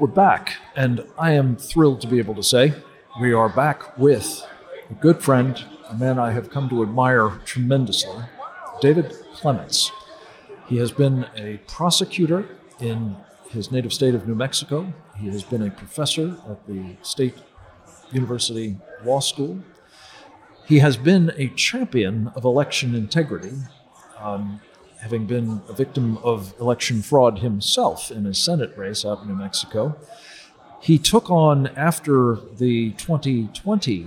We're back, and I am thrilled to be able to say we are back with a good friend, a man I have come to admire tremendously, David Clements. He has been a prosecutor in his native state of New Mexico. He has been a professor at the State University Law School. He has been a champion of election integrity, um, having been a victim of election fraud himself in a Senate race out in New Mexico. He took on, after the 2020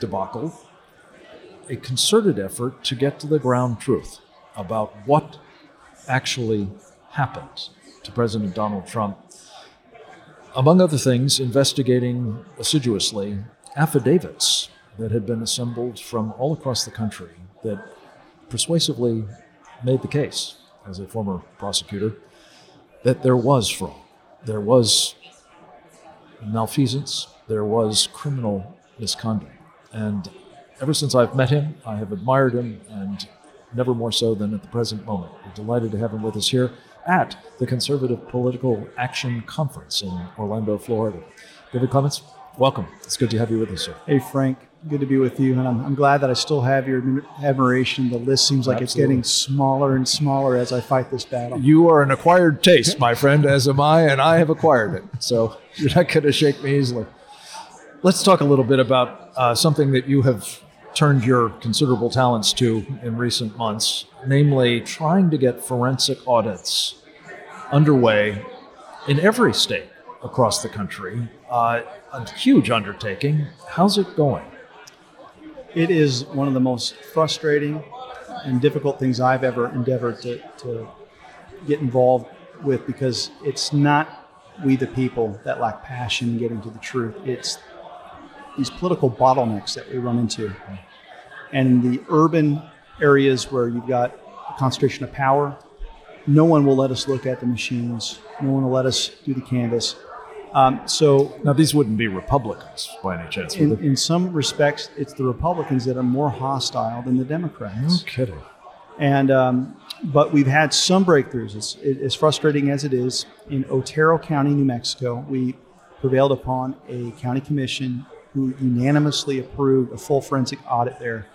debacle, a concerted effort to get to the ground truth about what actually happened to President Donald Trump. Among other things, investigating assiduously affidavits that had been assembled from all across the country that persuasively made the case, as a former prosecutor, that there was fraud, there was malfeasance, there was criminal misconduct. And ever since I've met him, I have admired him, and never more so than at the present moment. We're delighted to have him with us here at the Conservative Political Action Conference in Orlando, Florida. David Clements, welcome. It's good to have you with us, sir. Hey, Frank. Good to be with you. And I'm, I'm glad that I still have your admiration. The list seems like Absolutely. it's getting smaller and smaller as I fight this battle. You are an acquired taste, my friend, as am I, and I have acquired it. So you're not going to shake me easily. Let's talk a little bit about uh, something that you have turned your considerable talents to in recent months, namely trying to get forensic audits underway in every state across the country. Uh, a huge undertaking. How's it going? It is one of the most frustrating and difficult things I've ever endeavored to, to get involved with because it's not we the people that lack passion in getting to the truth. It's these political bottlenecks that we run into. And the urban areas where you've got a concentration of power, no one will let us look at the machines. No one will let us do the canvass. Um, so Now, these wouldn't be Republicans by any chance, in, in some respects, it's the Republicans that are more hostile than the Democrats. No kidding. And um, but we've had some breakthroughs. It's, it, as frustrating as it is, in Otero County, New Mexico, we prevailed upon a county commission who unanimously approved a full forensic audit there.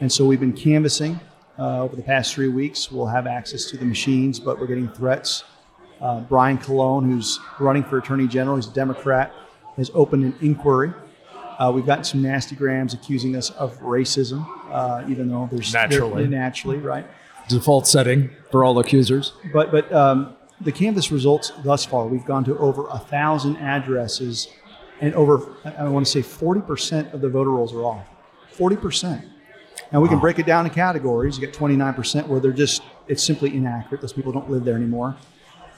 And so we've been canvassing uh, over the past three weeks. We'll have access to the machines, but we're getting threats. Uh, Brian Colon, who's running for Attorney General, he's a Democrat, has opened an inquiry. Uh, we've gotten some nasty grams accusing us of racism, uh, even though there's Naturally. naturally, right? Default setting for all accusers. But but um, the canvass results thus far, we've gone to over a thousand addresses, and over I want to say forty percent of the voter rolls are off. Forty percent. Now we can break it down in categories. You get twenty nine percent where they're just it's simply inaccurate. Those people don't live there anymore.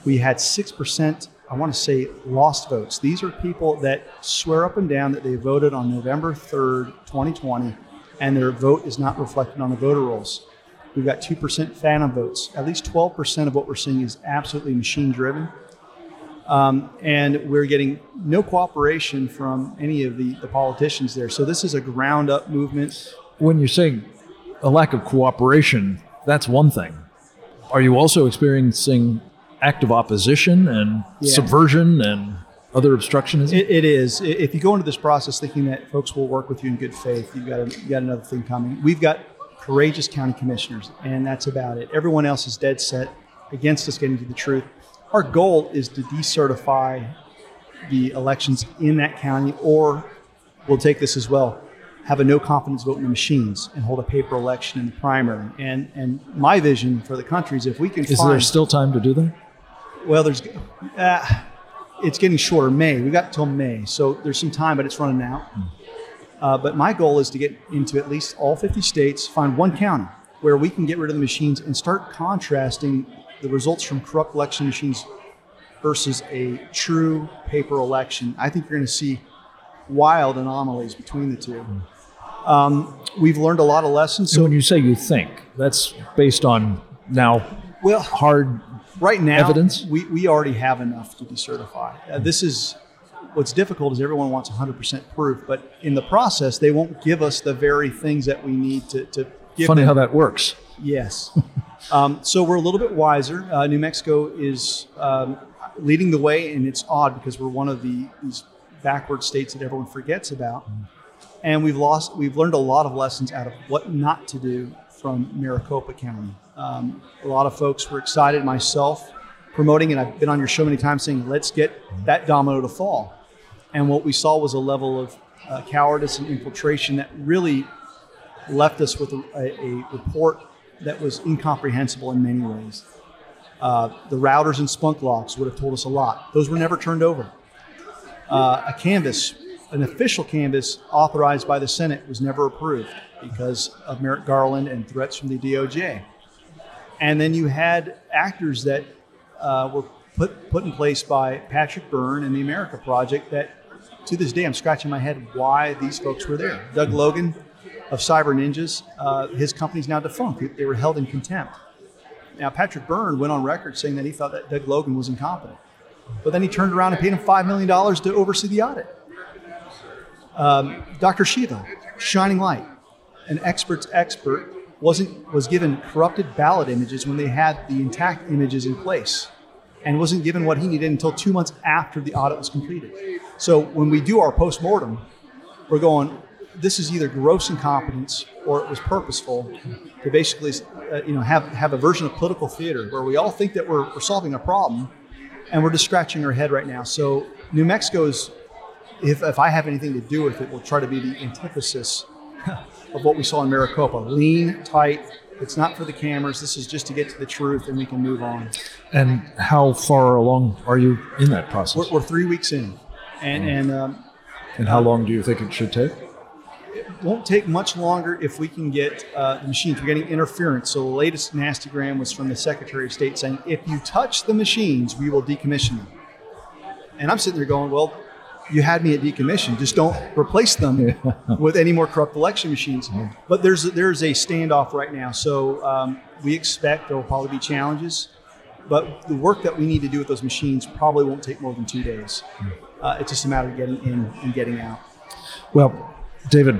We had six percent. I want to say lost votes. These are people that swear up and down that they voted on November third, twenty twenty, and their vote is not reflected on the voter rolls. We've got 2% phantom votes. At least 12% of what we're seeing is absolutely machine driven. Um, and we're getting no cooperation from any of the, the politicians there. So this is a ground up movement. When you're saying a lack of cooperation, that's one thing. Are you also experiencing active opposition and Yeah. subversion and other obstructionism? It, it is. If you go into this process thinking that folks will work with you in good faith, you've got, a, you got another thing coming. We've got courageous county commissioners, and that's about it. Everyone else is dead set against us getting to the truth. Our goal is to decertify the elections in that county, or we'll take this as well have a no confidence vote in the machines and hold a paper election in the primary. And and my vision for the country is if we can Is find there still time to do that? Well, there's uh, it's getting shorter. May we got till May, so there's some time, but it's running out. Uh, but my goal is to get into at least all 50 states, find one county where we can get rid of the machines and start contrasting the results from corrupt election machines versus a true paper election. I think you're going to see wild anomalies between the two. Um, we've learned a lot of lessons. So So when you say you think, that's based on now well, hard. Right now Evidence? we, we already have enough to decertify uh, this is what's difficult is everyone wants 100% proof but in the process they won't give us the very things that we need to, to give Funny them. how that works. yes um, so we're a little bit wiser uh, new mexico is um, leading the way, and it's odd because we're one of the these backward states that everyone forgets about. And we've lost, we've learned a lot of lessons out of what not to do from Maricopa County. Um, a lot of folks were excited, myself promoting, and I've been on your show many times saying, let's get that domino to fall. And what we saw was a level of uh, cowardice and infiltration that really left us with a, a, a report that was incomprehensible in many ways. Uh, the routers and Splunk logs would have told us a lot. Those were never turned over. Uh, a canvass, an official canvass authorized by the Senate, was never approved because of Merrick Garland and threats from the DOJ. And then you had actors that uh, were put, put in place by Patrick Byrne and the America Project that to this day I'm scratching my head why these folks were there. Doug Logan of Cyber Ninjas, uh, his company's now defunct. They were held in contempt. Now, Patrick Byrne went on record saying that he thought that Doug Logan was incompetent. But then he turned around and paid him $5 million to oversee the audit. Um, Dr. Shiva, shining light, an expert's expert, wasn't was given corrupted ballot images when they had the intact images in place and wasn't given what he needed until two months after the audit was completed. So when we do our post-mortem, we're going, this is either gross incompetence or it was purposeful to basically uh, you know, have, have a version of political theater where we all think that we're, we're solving a problem and we're just scratching our head right now. So New Mexico's, if, if I have anything to do with it, will try to be the antithesis of what we saw in Maricopa. Lean, tight. It's not for the cameras. This is just to get to the truth, and we can move on. And how far along are you in that process? We're, we're three weeks in, and mm. and um, and how long do you think it should take? It won't take much longer if we can get uh, the machines. We're getting interference. So the latest nastygram was from the Secretary of State saying, if you touch the machines, we will decommission them. And I'm sitting there going, well, you had me at decommission. Just don't replace them with any more corrupt election machines. But there's a, there's a standoff right now, so um, we expect there will probably be challenges. But the work that we need to do with those machines probably won't take more than two days. Hmm. Uh, it's just a matter of getting in and getting out. Well, David,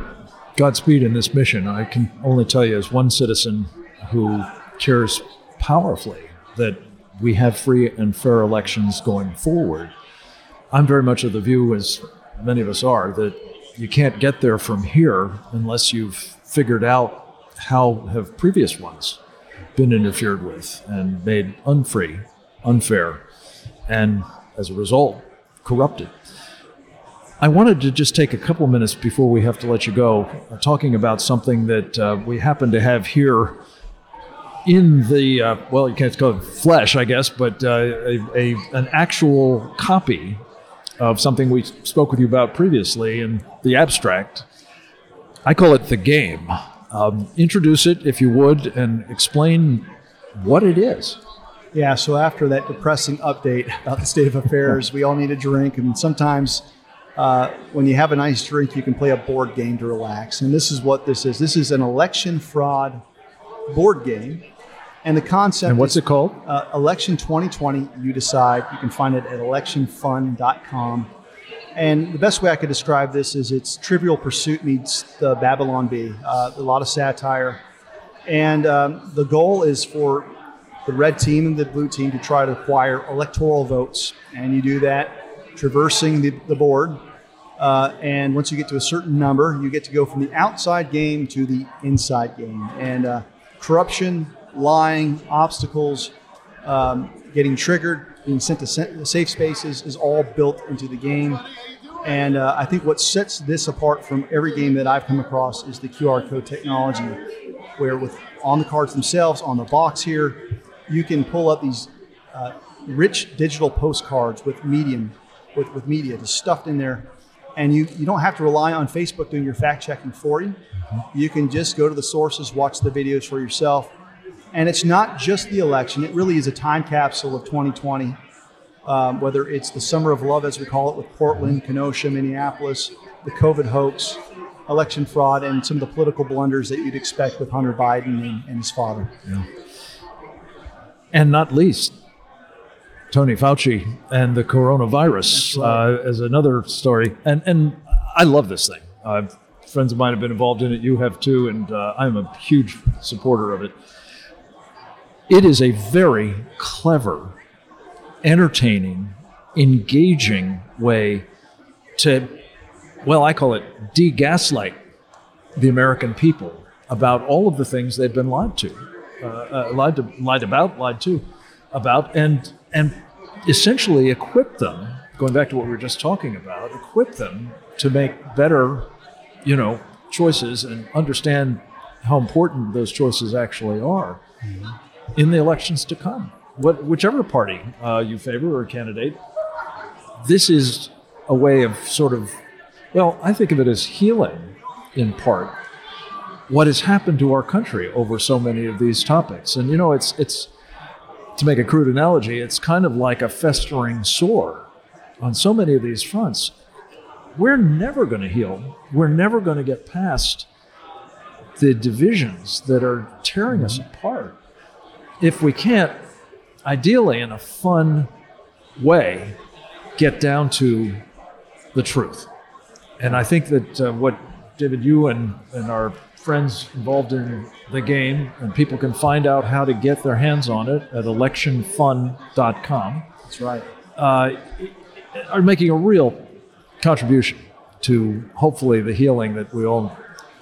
Godspeed in this mission. I can only tell you, as one citizen who cares powerfully that we have free and fair elections going forward I'm very much of the view, as many of us are, that you can't get there from here unless you've figured out how have previous ones been interfered with and made unfree, unfair, and as a result, corrupted. I wanted to just take a couple minutes before we have to let you go, uh, talking about something that uh, we happen to have here in the uh, well, you can't call it flesh, I guess, but uh, a, a, an actual copy of something we spoke with you about previously in the abstract. I call it the game. Um, introduce it, if you would, and explain what it is. Yeah, so after that depressing update about the state of affairs, we all need a drink, and sometimes uh, when you have a nice drink, you can play a board game to relax. And this is what this is this is an election fraud board game and the concept. And what's is, it called? Uh, Election 2020. You decide. You can find it at electionfun.com. And the best way I could describe this is it's Trivial Pursuit meets the Babylon Bee. Uh, a lot of satire, and um, the goal is for the red team and the blue team to try to acquire electoral votes. And you do that traversing the, the board. Uh, and once you get to a certain number, you get to go from the outside game to the inside game. And uh, corruption, lying, obstacles, um, getting triggered, being sent to safe spaces is all built into the game. And uh, I think what sets this apart from every game that I've come across is the QR code technology, where with on the cards themselves, on the box here, you can pull up these uh, rich digital postcards with medium, with, with media just stuffed in there. And you, you don't have to rely on Facebook doing your fact checking for you. You can just go to the sources, watch the videos for yourself, and it's not just the election, it really is a time capsule of 2020. Um, whether it's the summer of love, as we call it, with Portland, Kenosha, Minneapolis, the COVID hoax, election fraud, and some of the political blunders that you'd expect with Hunter Biden and, and his father. Yeah. And not least, Tony Fauci and the coronavirus right. uh, as another story. And, and I love this thing. Uh, friends of mine have been involved in it. You have too. And uh, I'm a huge supporter of it. It is a very clever entertaining, engaging way to, well, I call it de gaslight the American people about all of the things they've been lied to, uh, uh, lied to, lied about, lied to, about, and and essentially equip them. Going back to what we were just talking about, equip them to make better, you know, choices and understand how important those choices actually are in the elections to come. What, whichever party uh, you favor or candidate, this is a way of sort of, well, I think of it as healing in part what has happened to our country over so many of these topics. And you know, it's it's to make a crude analogy, it's kind of like a festering sore on so many of these fronts. We're never going to heal. We're never going to get past the divisions that are tearing us apart. If we can't, ideally, in a fun way, get down to the truth. And I think that uh, what David, you and, and our friends involved in the game, and people can find out how to get their hands on it at electionfund.com, That's right. uh, are making a real contribution to hopefully the healing that we all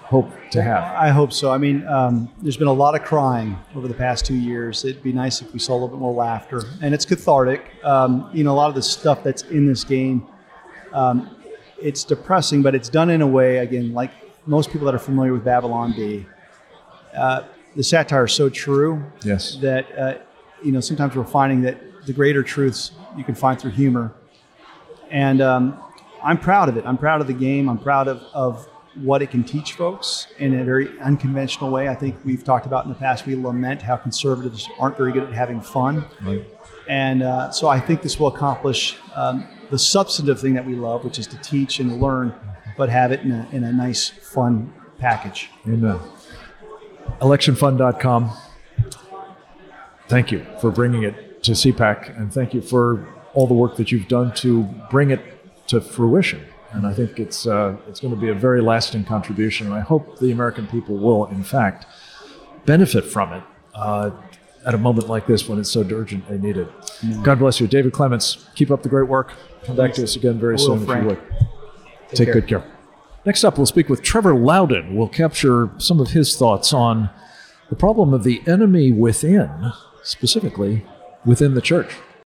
hope to have. I hope so. I mean, um, there's been a lot of crying over the past two years. It'd be nice if we saw a little bit more laughter, and it's cathartic. Um, you know, a lot of the stuff that's in this game, um, it's depressing, but it's done in a way, again, like most people that are familiar with Babylon Bee. Uh, the satire is so true Yes. that uh, you know sometimes we're finding that the greater truths you can find through humor, and um, I'm proud of it. I'm proud of the game. I'm proud of, of what it can teach folks in a very unconventional way. I think we've talked about in the past. We lament how conservatives aren't very good at having fun, and uh, so I think this will accomplish um, the substantive thing that we love, which is to teach and learn, but have it in a, in a nice, fun package. Amen. Electionfund.com. Thank you for bringing it to CPAC, and thank you for all the work that you've done to bring it to fruition. And I think it's uh, it's going to be a very lasting contribution. And I hope the American people will, in fact, benefit from it uh, at a moment like this when it's so urgently needed. need it. God bless you, David Clements. Keep up the great work. Come back to us again very will, soon if you would. Take care. good care. Next up, we'll speak with Trevor Loudon. We'll capture some of his thoughts on the problem of the enemy within, specifically within the church.